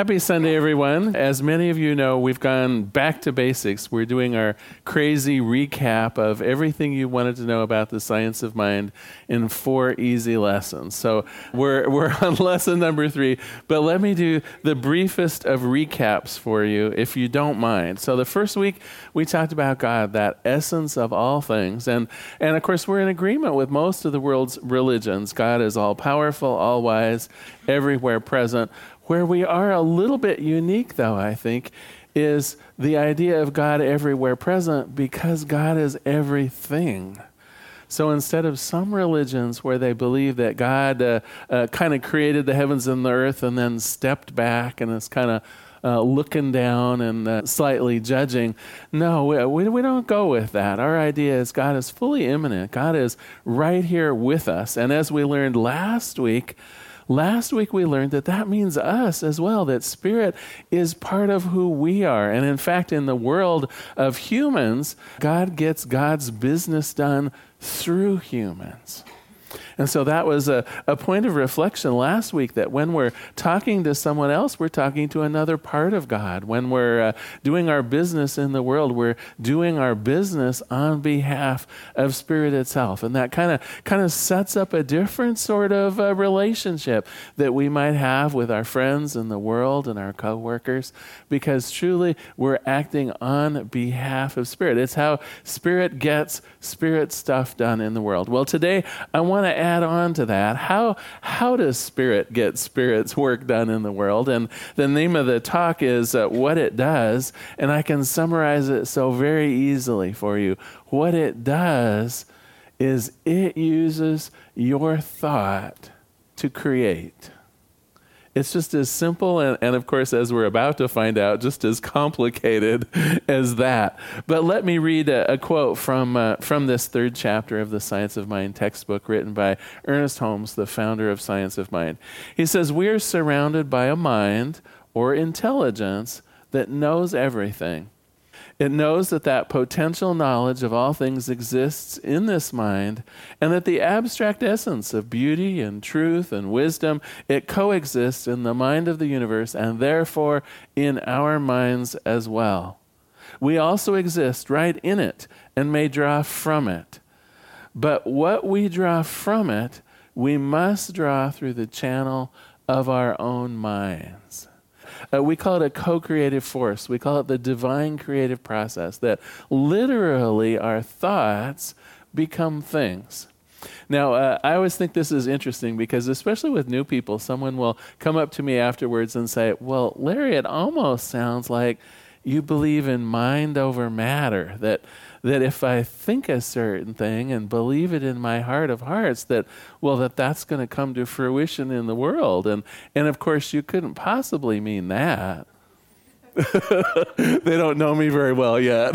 Happy Sunday, everyone. As many of you know, we've gone back to basics. We're doing our crazy recap of everything you wanted to know about the science of mind in four easy lessons. So we're, we're on lesson number three, but let me do the briefest of recaps for you, if you don't mind. So the first week, we talked about God, that essence of all things. And, and of course, we're in agreement with most of the world's religions. God is all powerful, all wise, everywhere present. Where we are a little bit unique, though, I think, is the idea of God everywhere present because God is everything. So instead of some religions where they believe that God uh, uh, kind of created the heavens and the earth and then stepped back and is kind of uh, looking down and uh, slightly judging. No, we, we don't go with that. Our idea is God is fully immanent, God is right here with us. And as we learned last week, Last week we learned that that means us as well, that spirit is part of who we are. And in fact, in the world of humans, God gets God's business done through humans. And so that was a, a point of reflection last week that when we're talking to someone else, we're talking to another part of God. When we're uh, doing our business in the world, we're doing our business on behalf of Spirit itself. And that kind of kind of sets up a different sort of uh, relationship that we might have with our friends in the world and our coworkers because truly we're acting on behalf of Spirit. It's how Spirit gets Spirit stuff done in the world. Well, today I want to add on to that, how, how does Spirit get Spirit's work done in the world? And the name of the talk is uh, What It Does, and I can summarize it so very easily for you. What it does is it uses your thought to create. It's just as simple and, and, of course, as we're about to find out, just as complicated as that. But let me read a, a quote from, uh, from this third chapter of the Science of Mind textbook written by Ernest Holmes, the founder of Science of Mind. He says, We are surrounded by a mind or intelligence that knows everything it knows that that potential knowledge of all things exists in this mind and that the abstract essence of beauty and truth and wisdom it coexists in the mind of the universe and therefore in our minds as well. We also exist right in it and may draw from it. But what we draw from it, we must draw through the channel of our own minds. Uh, we call it a co creative force. We call it the divine creative process that literally our thoughts become things. Now, uh, I always think this is interesting because, especially with new people, someone will come up to me afterwards and say, Well, Larry, it almost sounds like you believe in mind over matter, that that if I think a certain thing and believe it in my heart of hearts, that well, that that's going to come to fruition in the world, and and of course you couldn't possibly mean that. they don't know me very well yet.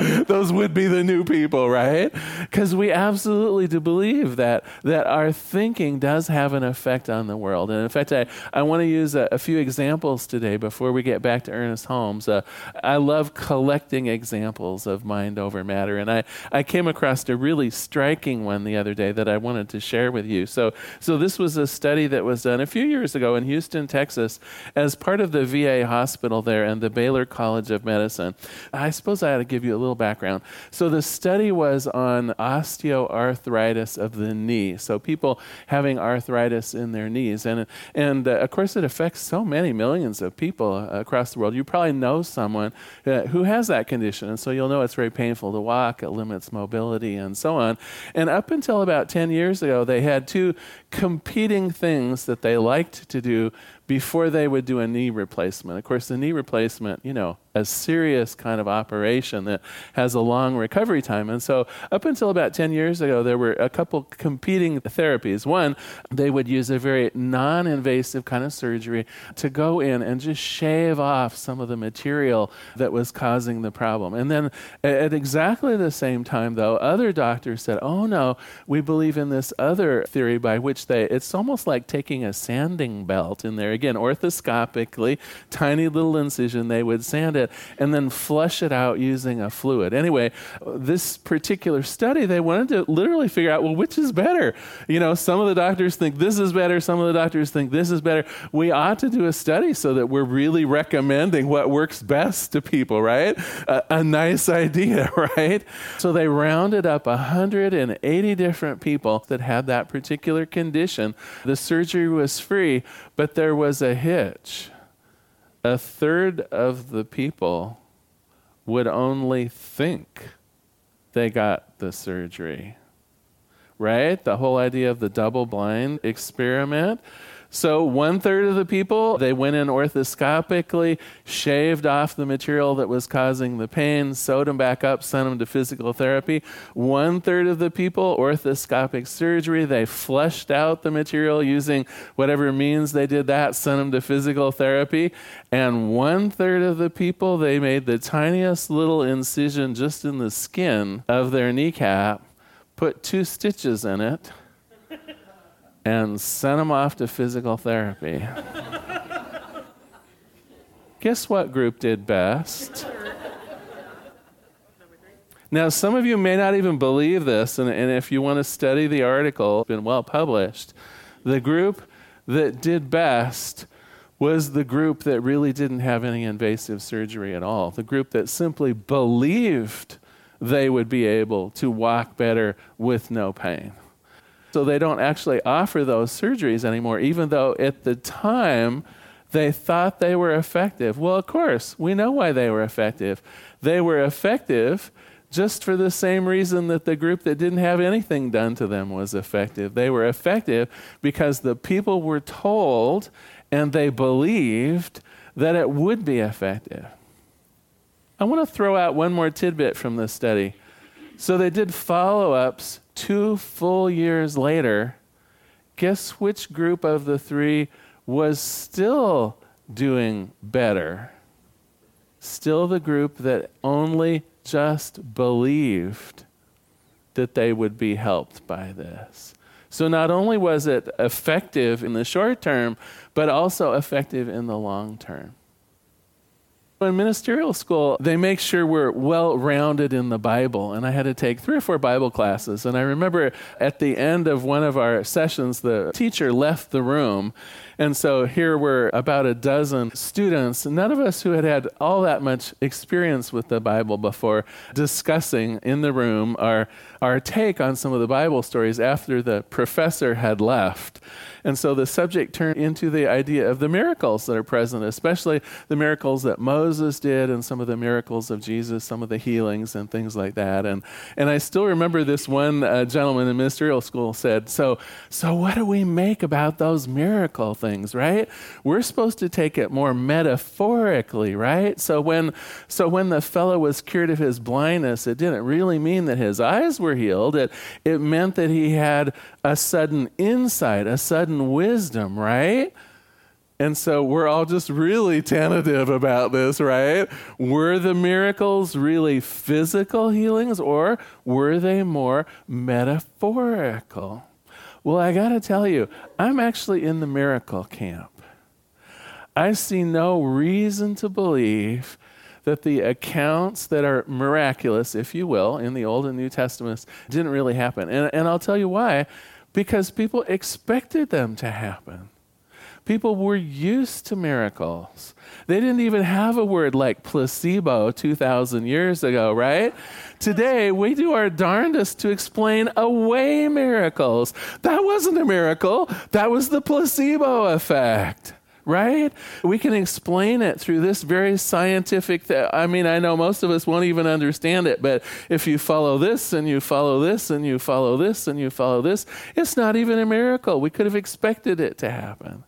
Those would be the new people, right? Because we absolutely do believe that that our thinking does have an effect on the world. And in fact, I, I want to use a, a few examples today before we get back to Ernest Holmes. Uh, I love collecting examples of mind over matter, and I, I came across a really striking one the other day that I wanted to share with you. So, so this was a study that was done a few years ago in Houston, Texas, as part of the VA hospital there and the Baylor College of Medicine. I suppose I ought to give you a little background. So, the study was on osteoarthritis of the knee. So, people having arthritis in their knees. And, and uh, of course, it affects so many millions of people across the world. You probably know someone uh, who has that condition. And so, you'll know it's very painful to walk, it limits mobility, and so on. And up until about 10 years ago, they had two competing things that they liked to do before they would do a knee replacement. Of course, the knee replacement, you know, a serious kind of operation that has a long recovery time. And so, up until about 10 years ago, there were a couple competing therapies. One, they would use a very non invasive kind of surgery to go in and just shave off some of the material that was causing the problem. And then, at exactly the same time, though, other doctors said, oh no, we believe in this other theory by which they, it's almost like taking a sanding belt in there. Again, orthoscopically, tiny little incision, they would sand it and then flush it out using a fluid. Anyway, this particular study, they wanted to literally figure out, well, which is better? You know, some of the doctors think this is better, some of the doctors think this is better. We ought to do a study so that we're really recommending what works best to people, right? A, a nice idea, right? So they rounded up 180 different people that had that particular condition. The surgery was free, but there was a hitch. A third of the people would only think they got the surgery. Right? The whole idea of the double blind experiment. So, one third of the people, they went in orthoscopically, shaved off the material that was causing the pain, sewed them back up, sent them to physical therapy. One third of the people, orthoscopic surgery, they flushed out the material using whatever means they did that, sent them to physical therapy. And one third of the people, they made the tiniest little incision just in the skin of their kneecap, put two stitches in it and sent them off to physical therapy. Guess what group did best? Now, some of you may not even believe this, and, and if you want to study the article, it's been well published. The group that did best was the group that really didn't have any invasive surgery at all. The group that simply believed they would be able to walk better with no pain. So they don't actually offer those surgeries anymore, even though at the time they thought they were effective. Well, of course, we know why they were effective. They were effective just for the same reason that the group that didn't have anything done to them was effective. They were effective because the people were told and they believed that it would be effective. I want to throw out one more tidbit from this study. So they did follow ups two full years later, guess which group of the three was still doing better? Still the group that only just believed that they would be helped by this. So not only was it effective in the short term, but also effective in the long term. In ministerial school, they make sure we're well rounded in the Bible. And I had to take three or four Bible classes. And I remember at the end of one of our sessions, the teacher left the room and so here were about a dozen students, none of us who had had all that much experience with the Bible before, discussing in the room our, our take on some of the Bible stories after the professor had left. And so the subject turned into the idea of the miracles that are present, especially the miracles that Moses did and some of the miracles of Jesus, some of the healings and things like that. And, and I still remember this one uh, gentleman in ministerial school said, so, so what do we make about those miracle things? right? We're supposed to take it more metaphorically, right? So when so when the fellow was cured of his blindness, it didn't really mean that his eyes were healed. It it meant that he had a sudden insight, a sudden wisdom, right? And so we're all just really tentative about this, right? Were the miracles really physical healings or were they more metaphorical? Well, I got to tell you, I'm actually in the miracle camp. I see no reason to believe that the accounts that are miraculous, if you will, in the Old and New Testaments didn't really happen. And, and I'll tell you why. Because people expected them to happen. People were used to miracles. They didn't even have a word like placebo 2,000 years ago, right? Today, we do our darndest to explain away miracles. That wasn't a miracle, that was the placebo effect right? We can explain it through this very scientific. Th- I mean, I know most of us won't even understand it, but if you follow this and you follow this and you follow this and you follow this, it's not even a miracle. We could have expected it to happen.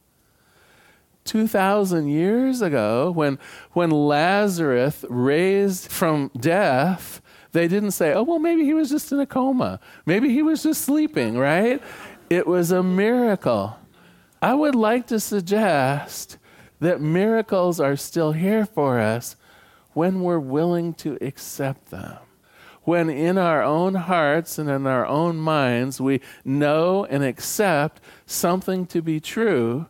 2,000 years ago when, when Lazarus raised from death, they didn't say, oh, well, maybe he was just in a coma. Maybe he was just sleeping, right? It was a miracle. I would like to suggest that miracles are still here for us when we're willing to accept them. When in our own hearts and in our own minds we know and accept something to be true,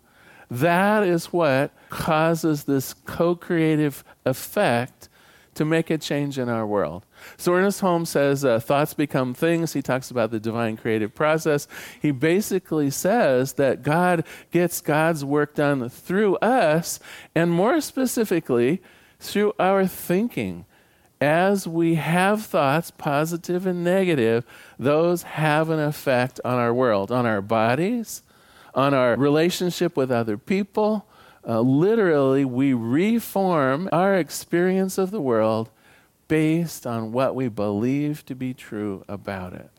that is what causes this co creative effect to make a change in our world. So Ernest Holmes says uh, thoughts become things. He talks about the divine creative process. He basically says that God gets God's work done through us, and more specifically, through our thinking. As we have thoughts, positive and negative, those have an effect on our world, on our bodies, on our relationship with other people. Uh, literally, we reform our experience of the world based on what we believe to be true about it.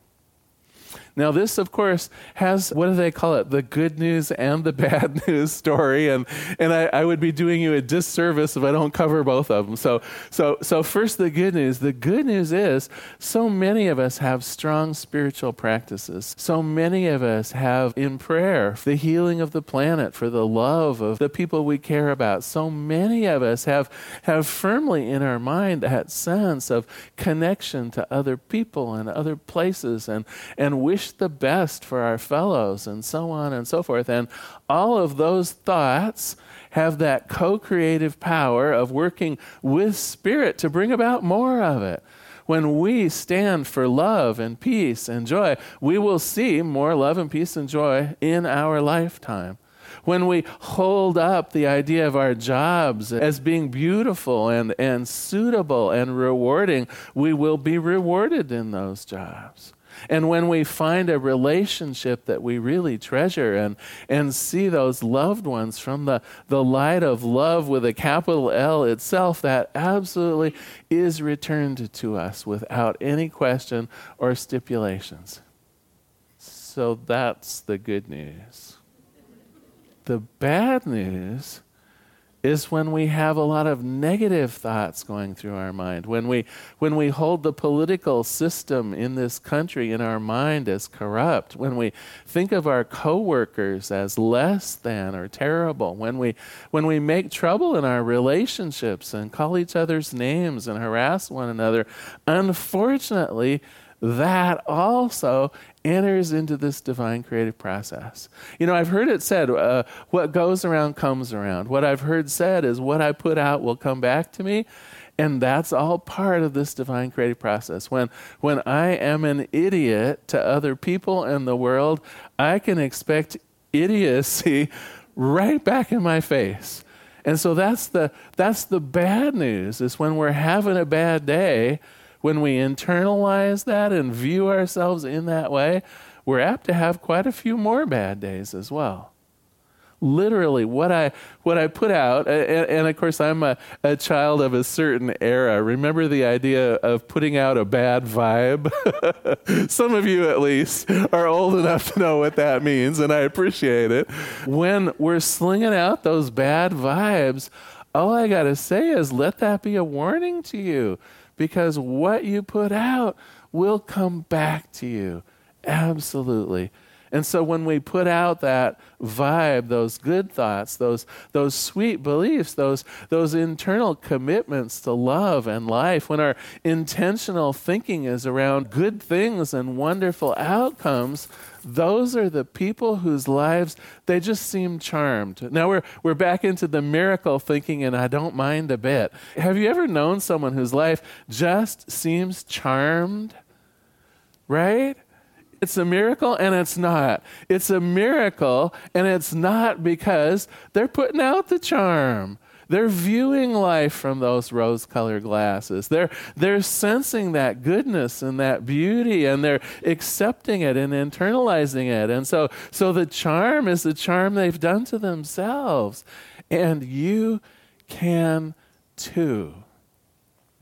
Now, this, of course, has what do they call it? The good news and the bad news story. And, and I, I, would be doing you a disservice if I don't cover both of them. So, so, so, first, the good news. The good news is so many of us have strong spiritual practices. So many of us have in prayer the healing of the planet, for the love of the people we care about. So many of us have, have firmly in our mind that sense of connection to other people and other places and, and wish wish the best for our fellows and so on and so forth. And all of those thoughts have that co creative power of working with spirit to bring about more of it. When we stand for love and peace and joy, we will see more love and peace and joy in our lifetime when we hold up the idea of our jobs as being beautiful and, and suitable and rewarding, we will be rewarded in those jobs. And when we find a relationship that we really treasure and, and see those loved ones from the, the light of love with a capital L itself, that absolutely is returned to us without any question or stipulations. So that's the good news. The bad news is when we have a lot of negative thoughts going through our mind when we when we hold the political system in this country in our mind as corrupt when we think of our coworkers as less than or terrible when we when we make trouble in our relationships and call each other's names and harass one another. Unfortunately that also enters into this divine creative process. You know, I've heard it said, uh, what goes around comes around. What I've heard said is, what I put out will come back to me. And that's all part of this divine creative process. When, when I am an idiot to other people and the world, I can expect idiocy right back in my face. And so that's the, that's the bad news is when we're having a bad day, when we internalize that and view ourselves in that way, we're apt to have quite a few more bad days as well. Literally, what I what I put out, and, and of course, I'm a, a, child of a certain era. Remember the idea of putting out a bad vibe? Some of you, at least, are old enough to know what that means, and I appreciate it. When we're slinging out those bad vibes, all I got to say is let that be a warning to you because what you put out will come back to you. Absolutely. And so when we put out that vibe, those good thoughts, those, those sweet beliefs, those, those internal commitments to love and life, when our intentional thinking is around good things and wonderful outcomes, those are the people whose lives they just seem charmed. Now we're we're back into the miracle thinking and I don't mind a bit. Have you ever known someone whose life just seems charmed? Right? It's a miracle and it's not. It's a miracle and it's not because they're putting out the charm. They're viewing life from those rose colored glasses. They're, they're sensing that goodness and that beauty and they're accepting it and internalizing it. And so, so the charm is the charm they've done to themselves. And you can too.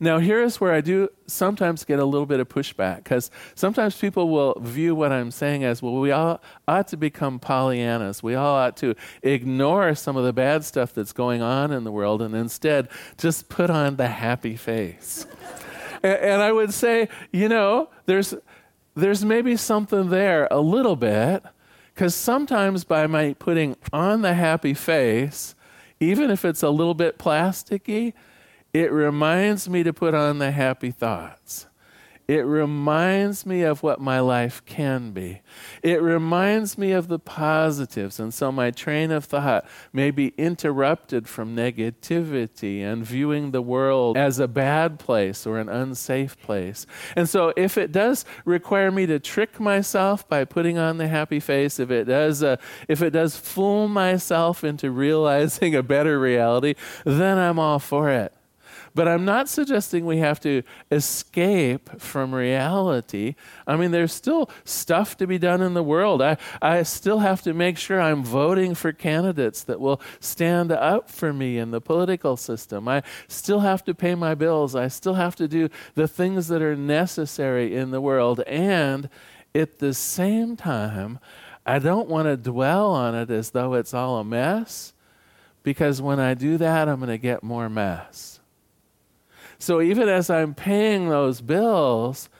Now, here's where I do sometimes get a little bit of pushback because sometimes people will view what I'm saying as well, we all ought to become Pollyannas. We all ought to ignore some of the bad stuff that's going on in the world and instead just put on the happy face. and, and I would say, you know, there's, there's maybe something there a little bit because sometimes by my putting on the happy face, even if it's a little bit plasticky, it reminds me to put on the happy thoughts. It reminds me of what my life can be. It reminds me of the positives. And so my train of thought may be interrupted from negativity and viewing the world as a bad place or an unsafe place. And so if it does require me to trick myself by putting on the happy face, if it does, uh, if it does fool myself into realizing a better reality, then I'm all for it. But I'm not suggesting we have to escape from reality. I mean, there's still stuff to be done in the world. I, I still have to make sure I'm voting for candidates that will stand up for me in the political system. I still have to pay my bills. I still have to do the things that are necessary in the world. And at the same time, I don't want to dwell on it as though it's all a mess because when I do that, I'm going to get more mess. So even as I'm paying those bills,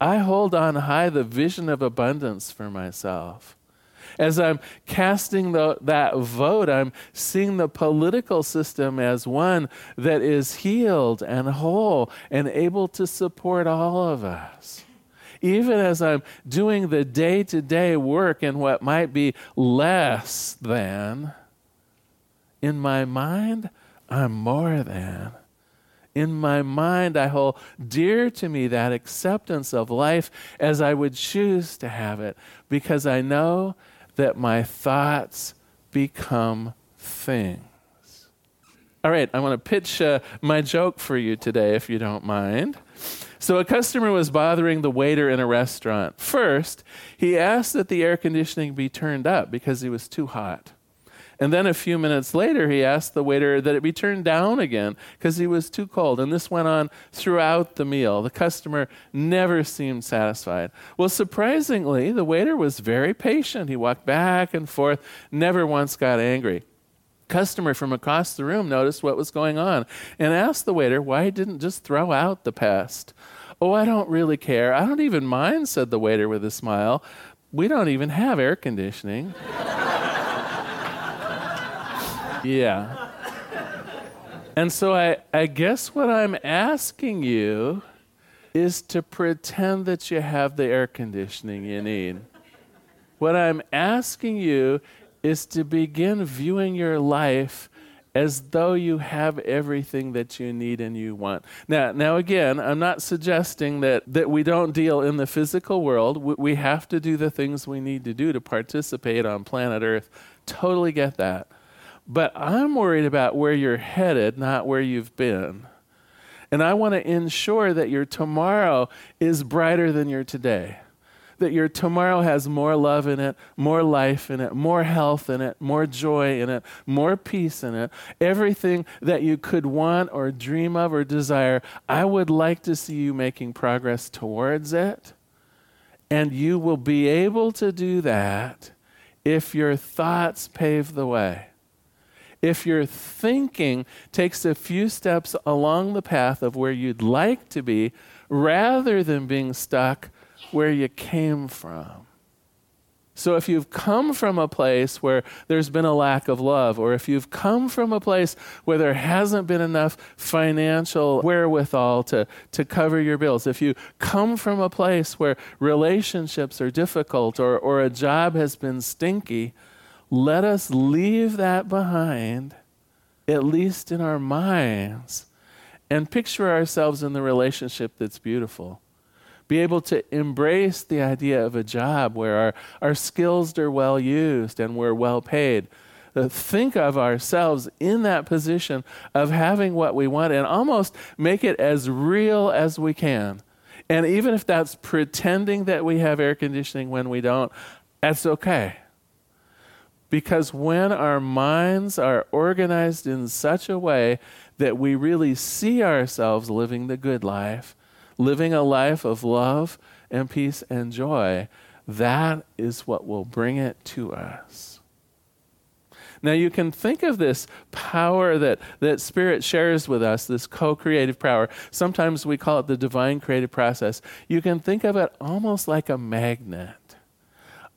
I hold on high the vision of abundance for myself. As I'm casting the, that vote, I'm seeing the political system as one that is healed and whole and able to support all of us. Even as I'm doing the day to day work in what might be less than, in my mind, I'm more than in my mind, I hold dear to me that acceptance of life as I would choose to have it because I know that my thoughts become things. All right, I want to pitch uh, my joke for you today, if you don't mind. So, a customer was bothering the waiter in a restaurant. First, he asked that the air conditioning be turned up because he was too hot. And then a few minutes later, he asked the waiter that it be turned down again because he was too cold. And this went on throughout the meal. The customer never seemed satisfied. Well, surprisingly, the waiter was very patient. He walked back and forth, never once got angry customer from across the room noticed what was going on and asked the waiter why he didn't just throw out the pest. Oh, I don't really care. I don't even mind, said the waiter with a smile. We don't even have air conditioning. yeah. And so I, I guess what I'm asking you is to pretend that you have the air conditioning you need. What I'm asking you is to begin viewing your life as though you have everything that you need and you want. Now, now again, I'm not suggesting that, that we don't deal in the physical world. We, we have to do the things we need to do to participate on planet Earth. Totally get that. But I'm worried about where you're headed, not where you've been. And I want to ensure that your tomorrow is brighter than your today. That your tomorrow has more love in it, more life in it, more health in it, more joy in it, more peace in it. Everything that you could want or dream of or desire, I would like to see you making progress towards it. And you will be able to do that if your thoughts pave the way if your thinking takes a few steps along the path of where you'd like to be rather than being stuck where you came from. So, if you've come from a place where there's been a lack of love, or if you've come from a place where there hasn't been enough financial wherewithal to, to cover your bills, if you come from a place where relationships are difficult or, or a job has been stinky, let us leave that behind, at least in our minds, and picture ourselves in the relationship that's beautiful. Be able to embrace the idea of a job where our, our skills are well used and we're well paid. Uh, think of ourselves in that position of having what we want and almost make it as real as we can. And even if that's pretending that we have air conditioning when we don't, that's okay. Because when our minds are organized in such a way that we really see ourselves living the good life, living a life of love and peace and joy, that is what will bring it to us. Now, you can think of this power that, that Spirit shares with us, this co creative power. Sometimes we call it the divine creative process. You can think of it almost like a magnet.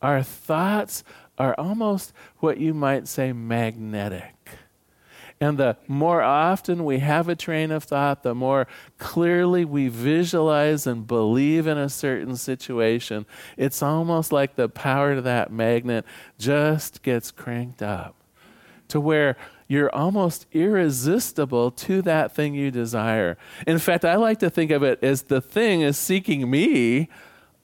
Our thoughts are almost what you might say magnetic. And the more often we have a train of thought, the more clearly we visualize and believe in a certain situation, it's almost like the power of that magnet just gets cranked up to where you're almost irresistible to that thing you desire. In fact, I like to think of it as the thing is seeking me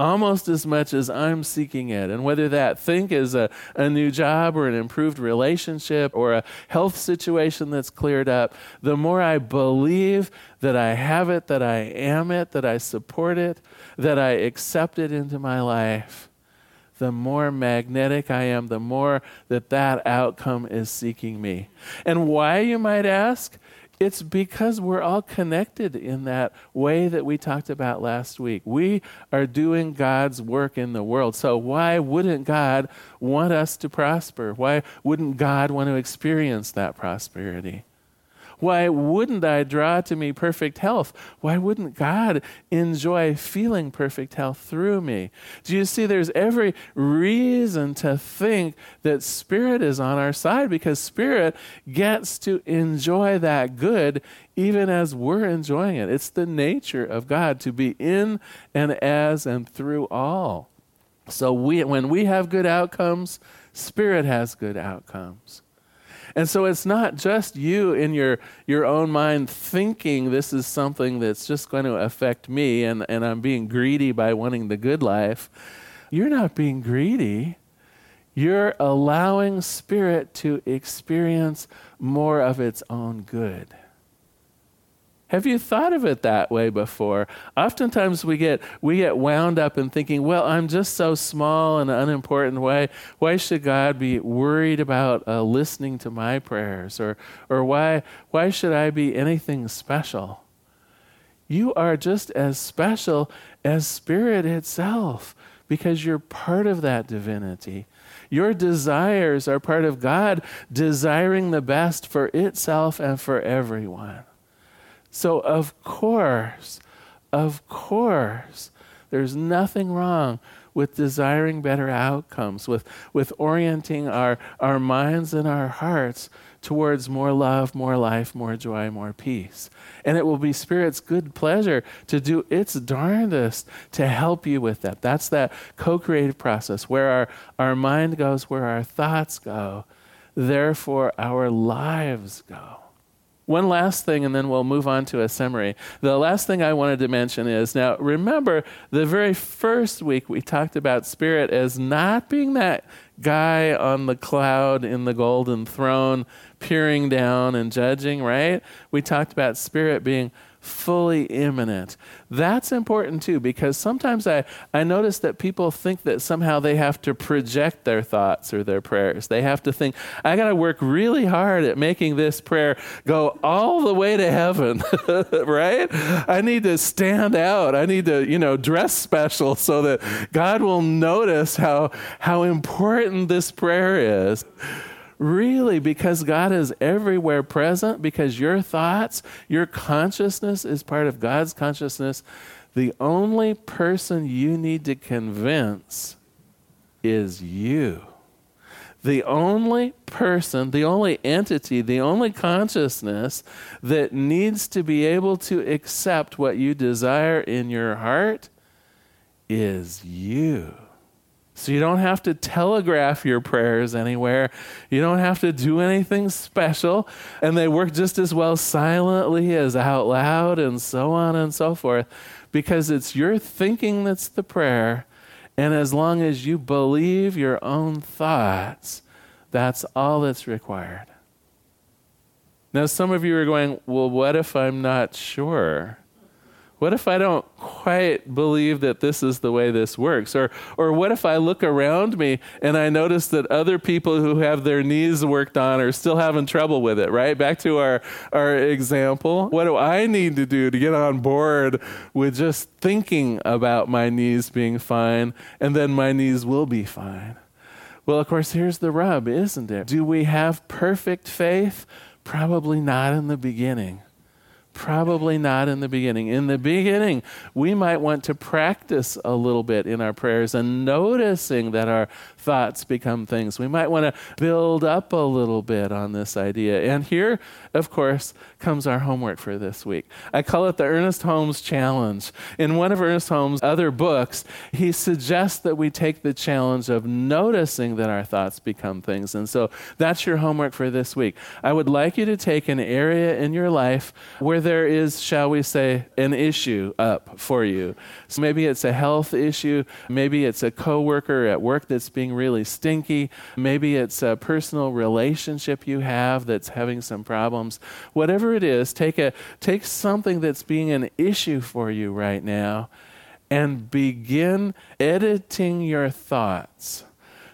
almost as much as I'm seeking it. And whether that think is a, a new job or an improved relationship or a health situation that's cleared up, the more I believe that I have it, that I am it, that I support it, that I accept it into my life, the more magnetic I am, the more that that outcome is seeking me. And why, you might ask? It's because we're all connected in that way that we talked about last week. We are doing God's work in the world. So, why wouldn't God want us to prosper? Why wouldn't God want to experience that prosperity? Why wouldn't I draw to me perfect health? Why wouldn't God enjoy feeling perfect health through me? Do you see there's every reason to think that Spirit is on our side because Spirit gets to enjoy that good even as we're enjoying it. It's the nature of God to be in and as and through all. So we, when we have good outcomes, Spirit has good outcomes. And so it's not just you in your, your own mind thinking this is something that's just going to affect me and, and I'm being greedy by wanting the good life. You're not being greedy. You're allowing spirit to experience more of its own good. Have you thought of it that way before? Oftentimes we get we get wound up in thinking, well, I'm just so small and unimportant. Why why should God be worried about uh, listening to my prayers, or or why why should I be anything special? You are just as special as Spirit itself because you're part of that divinity. Your desires are part of God desiring the best for itself and for everyone. So, of course, of course, there's nothing wrong with desiring better outcomes, with, with orienting our, our minds and our hearts towards more love, more life, more joy, more peace. And it will be Spirit's good pleasure to do its darndest to help you with that. That's that co creative process where our, our mind goes, where our thoughts go, therefore our lives go. One last thing, and then we'll move on to a summary. The last thing I wanted to mention is now, remember, the very first week we talked about Spirit as not being that guy on the cloud in the golden throne, peering down and judging, right? We talked about Spirit being fully immanent. That's important too, because sometimes I, I notice that people think that somehow they have to project their thoughts or their prayers. They have to think, I got to work really hard at making this prayer go all the way to heaven, right? I need to stand out. I need to, you know, dress special so that God will notice how, how important this prayer is. Really, because God is everywhere present, because your thoughts, your consciousness is part of God's consciousness, the only person you need to convince is you. The only person, the only entity, the only consciousness that needs to be able to accept what you desire in your heart is you. So you don't have to telegraph your prayers anywhere. You don't have to do anything special. And they work just as well silently as out loud and so on and so forth because it's your thinking that's the prayer. And as long as you believe your own thoughts, that's all that's required. Now, some of you are going, well, what if I'm not sure? What if I don't quite believe that this is the way this works. Or, or what if I look around me and I notice that other people who have their knees worked on are still having trouble with it, right? Back to our, our example. What do I need to do to get on board with just thinking about my knees being fine and then my knees will be fine? Well, of course, here's the rub, isn't it? Do we have perfect faith? Probably not in the beginning. Probably not in the beginning. In the beginning, we might want to practice a little bit in our prayers and noticing that our thoughts become things. We might want to build up a little bit on this idea. And here, of course, comes our homework for this week. I call it the Ernest Holmes Challenge. In one of Ernest Holmes' other books, he suggests that we take the challenge of noticing that our thoughts become things. And so that's your homework for this week. I would like you to take an area in your life where there is, shall we say, an issue up for you. So maybe it's a health issue, maybe it's a coworker at work that's being really stinky, maybe it's a personal relationship you have that's having some problems. Whatever it is, take a take something that's being an issue for you right now and begin editing your thoughts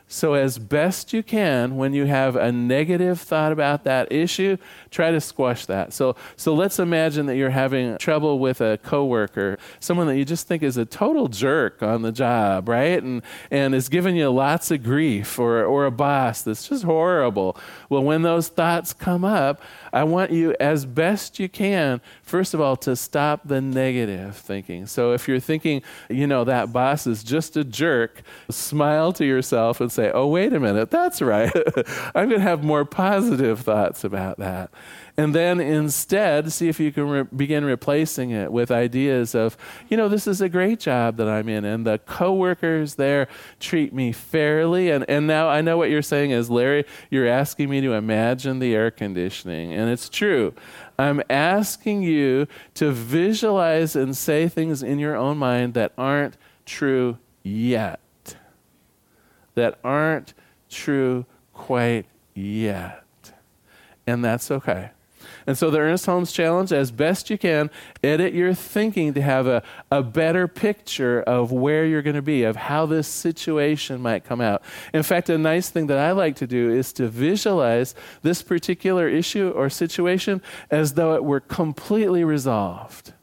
so, as best you can, when you have a negative thought about that issue, try to squash that. So, so let's imagine that you're having trouble with a coworker, someone that you just think is a total jerk on the job, right? And, and is giving you lots of grief, or, or a boss that's just horrible. Well, when those thoughts come up, I want you, as best you can, first of all, to stop the negative thinking. So, if you're thinking, you know, that boss is just a jerk, smile to yourself and say, oh, wait a minute, that's right. I'm going to have more positive thoughts about that. And then instead, see if you can re- begin replacing it with ideas of, you know, this is a great job that I'm in, and the coworkers there treat me fairly. And, and now I know what you're saying is, Larry, you're asking me to imagine the air conditioning. And it's true. I'm asking you to visualize and say things in your own mind that aren't true yet that aren't true quite yet. And that's okay. And so, the Ernest Holmes Challenge, as best you can, edit your thinking to have a, a better picture of where you're going to be, of how this situation might come out. In fact, a nice thing that I like to do is to visualize this particular issue or situation as though it were completely resolved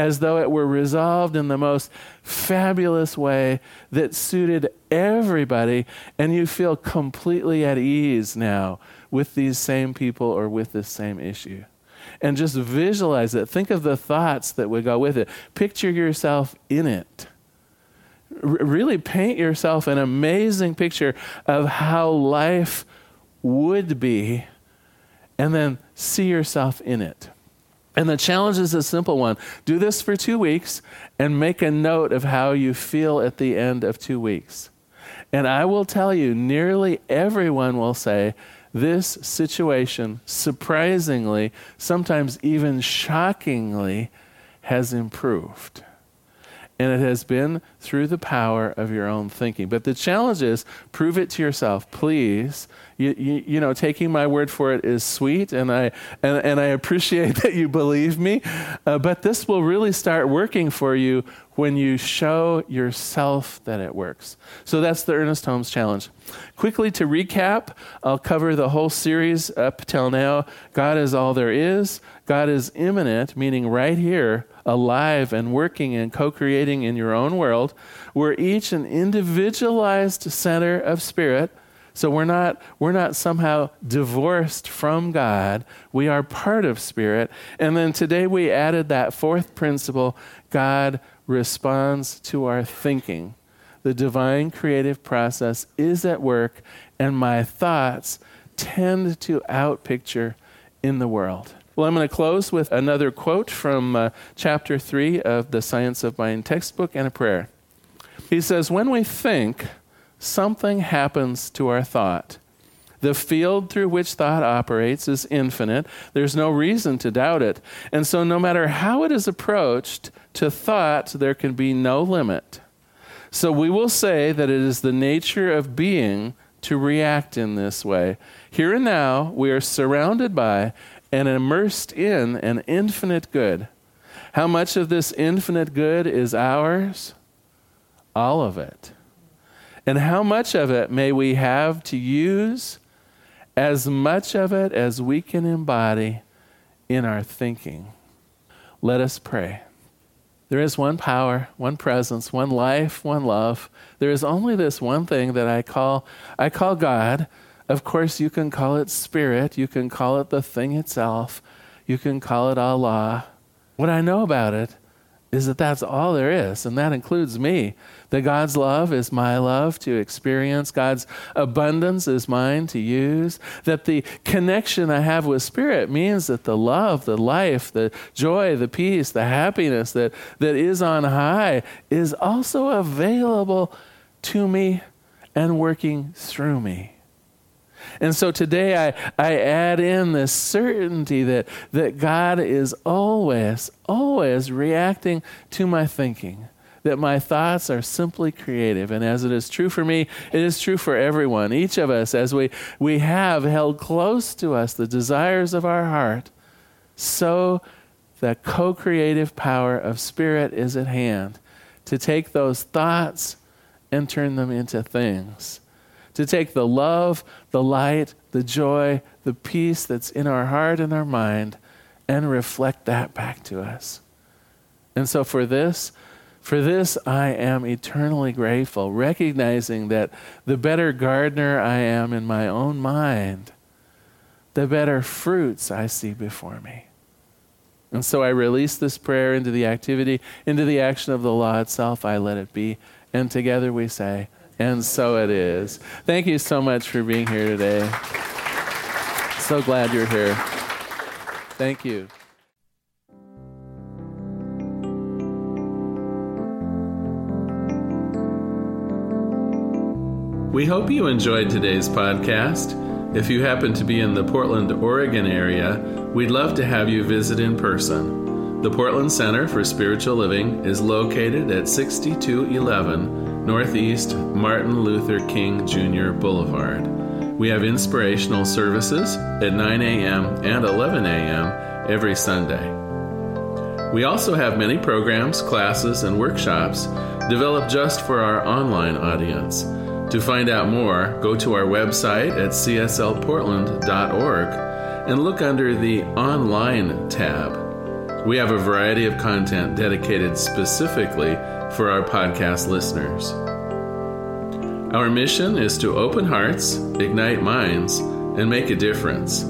as though it were resolved in the most fabulous way that suited everybody, and you feel completely at ease now with these same people or with this same issue. And just visualize it. Think of the thoughts that would go with it. Picture yourself in it. Really paint yourself an amazing picture of how life would be, and then see yourself in it. And the challenge is a simple one do this for two weeks and make a note of how you feel at the end of two weeks. And I will tell you, nearly everyone will say, this situation, surprisingly, sometimes even shockingly, has improved. And it has been through the power of your own thinking. But the challenge is prove it to yourself, please. You, you, you, know, taking my word for it is sweet, and I, and, and I appreciate that you believe me. Uh, but this will really start working for you when you show yourself that it works. So that's the Ernest Holmes Challenge. Quickly to recap, I'll cover the whole series up till now. God is all there is, God is immanent, meaning right here alive and working and co creating in your own world. We're each an individualized center of spirit. So we're not, we're not somehow divorced from God. We are part of spirit. And then today we added that fourth principle God responds to our thinking. The divine creative process is at work, and my thoughts tend to outpicture in the world. Well, I'm going to close with another quote from uh, chapter 3 of the Science of Mind textbook and a prayer. He says, When we think, something happens to our thought. The field through which thought operates is infinite. There's no reason to doubt it. And so, no matter how it is approached, to thought there can be no limit. So, we will say that it is the nature of being to react in this way. Here and now, we are surrounded by and immersed in an infinite good. How much of this infinite good is ours? All of it. And how much of it may we have to use? As much of it as we can embody in our thinking. Let us pray. There is one power, one presence, one life, one love. There is only this one thing that I call I call God. Of course, you can call it spirit, you can call it the thing itself, you can call it Allah. What I know about it is that that's all there is, and that includes me. That God's love is my love to experience, God's abundance is mine to use. That the connection I have with Spirit means that the love, the life, the joy, the peace, the happiness that, that is on high is also available to me and working through me. And so today I, I add in this certainty that, that God is always, always reacting to my thinking. That my thoughts are simply creative. And as it is true for me, it is true for everyone. Each of us, as we, we have held close to us the desires of our heart, so the co creative power of Spirit is at hand to take those thoughts and turn them into things to take the love, the light, the joy, the peace that's in our heart and our mind and reflect that back to us. And so for this, for this I am eternally grateful, recognizing that the better gardener I am in my own mind, the better fruits I see before me. And so I release this prayer into the activity, into the action of the law itself. I let it be. And together we say, and so it is. Thank you so much for being here today. So glad you're here. Thank you. We hope you enjoyed today's podcast. If you happen to be in the Portland, Oregon area, we'd love to have you visit in person. The Portland Center for Spiritual Living is located at 6211 Northeast Martin Luther King Jr. Boulevard. We have inspirational services at 9 a.m. and 11 a.m. every Sunday. We also have many programs, classes, and workshops developed just for our online audience. To find out more, go to our website at cslportland.org and look under the Online tab. We have a variety of content dedicated specifically for our podcast listeners. Our mission is to open hearts, ignite minds, and make a difference.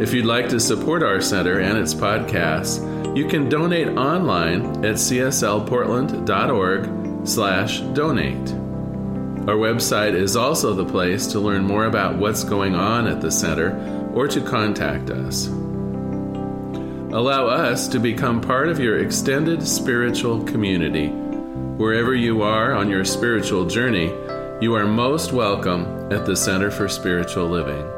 If you'd like to support our center and its podcasts, you can donate online at cslportland.org/donate. Our website is also the place to learn more about what's going on at the center or to contact us. Allow us to become part of your extended spiritual community Wherever you are on your spiritual journey, you are most welcome at the Center for Spiritual Living.